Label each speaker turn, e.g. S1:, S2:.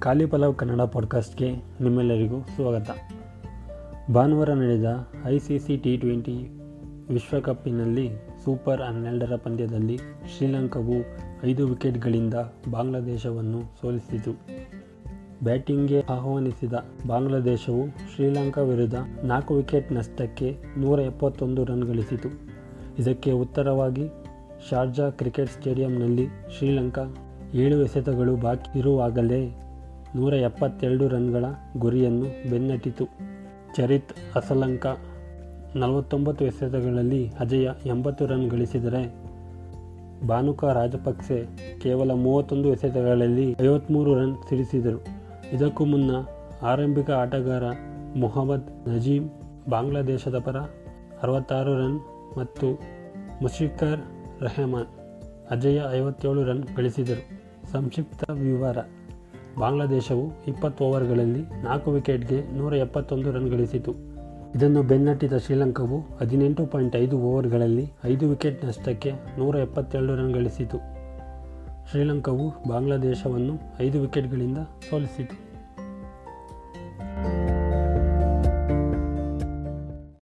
S1: ಖಾಲಿ ಪಲಾವ್ ಕನ್ನಡ ಪಾಡ್ಕಾಸ್ಟ್ಗೆ ನಿಮ್ಮೆಲ್ಲರಿಗೂ ಸ್ವಾಗತ. ಭಾನುವಾರ ನಡೆದ I C C T twenty ವಿಶ್ವಕಪ್ಪಿನಲ್ಲಿ super ಹನ್ನೆರಡರ ಪಂದ್ಯದಲ್ಲಿ ಶ್ರೀಲಂಕಾವು ಐದು ವಿಕೆಟ್ಗಳಿಂದ ಬಾಂಗ್ಲಾದೇಶವನ್ನು ಸೋಲಿಸಿತು. ಬ್ಯಾಟಿಂಗ್ಗೆ ಆಹ್ವಾನಿಸಿದ ಬಾಂಗ್ಲಾದೇಶವು ಶ್ರೀಲಂಕಾ ವಿರುದ್ಧ ನಾಲ್ಕು ವಿಕೆಟ್ ನಷ್ಟಕ್ಕೆ ನೂರ ಎಪ್ಪತ್ತೊಂದು ರನ್ ಗಳಿಸಿತು. ಇದಕ್ಕೆ ಉತ್ತರವಾಗಿ, ಶಾರ್ಜಾ ಕ್ರಿಕೆಟ್ ಸ್ಟೇಡಿಯಂನಲ್ಲಿ ಶ್ರೀಲಂಕಾ ಏಳು ಎಸೆತಗಳು ಬಾಕಿ ಇರುವಾಗಲೇ ನೂರ ಎಪ್ಪತ್ತೆರಡು ರನ್ಗಳ ಗುರಿಯನ್ನು ಬೆನ್ನಟ್ಟಿತು. ಚರಿತ್, ಅಸಲಂಕ ನಲವತ್ತೊಂಬತ್ತು ಎಸೆತಗಳಲ್ಲಿ ಅಜಯ ಎಂಬತ್ತು ರನ್ ಗಳಿಸಿದರೆ ಭಾನುಕ ರಾಜಪಕ್ಸೆ ಕೇವಲ ಮೂವತ್ತೊಂದು ಎಸೆತಗಳಲ್ಲಿ ಐವತ್ತ್ಮೂರು ರನ್ ಸಿಡಿಸಿದರು. ಇದಕ್ಕೂ ಮುನ್ನ ಆರಂಭಿಕ ಆಟಗಾರ ಮೊಹಮ್ಮದ್ ನಜೀಮ್ ಬಾಂಗ್ಲಾದೇಶದ ಪರ ಅರವತ್ತಾರು ರನ್ ಮತ್ತು ಮುಷಿಕರ್ ರೆಹಮಾನ್ ಅಜಯ ಐವತ್ತೇಳು ರನ್ ಗಳಿಸಿದರು. ಸಂಕ್ಷಿಪ್ತ ವಿವರ. ಬಾಂಗ್ಲಾದೇಶವು ಇಪ್ಪತ್ತು ಓವರ್ಗಳಲ್ಲಿ ನಾಲ್ಕು ವಿಕೆಟ್ಗೆ ನೂರ ಎಪ್ಪತ್ತೊಂದು ರನ್ ಗಳಿಸಿತು. ಇದನ್ನು ಬೆನ್ನಟ್ಟಿದ ಶ್ರೀಲಂಕಾವು ಹದಿನೆಂಟು ಪಾಯಿಂಟ್ ಐದು ಓವರ್ಗಳಲ್ಲಿ ಐದು ವಿಕೆಟ್ ನಷ್ಟಕ್ಕೆ ನೂರ ಎಪ್ಪತ್ತೆರಡು ರನ್ ಗಳಿಸಿತು. ಶ್ರೀಲಂಕಾವು ಬಾಂಗ್ಲಾದೇಶವನ್ನು ಐದು ವಿಕೆಟ್ಗಳಿಂದ ಸೋಲಿಸಿತು.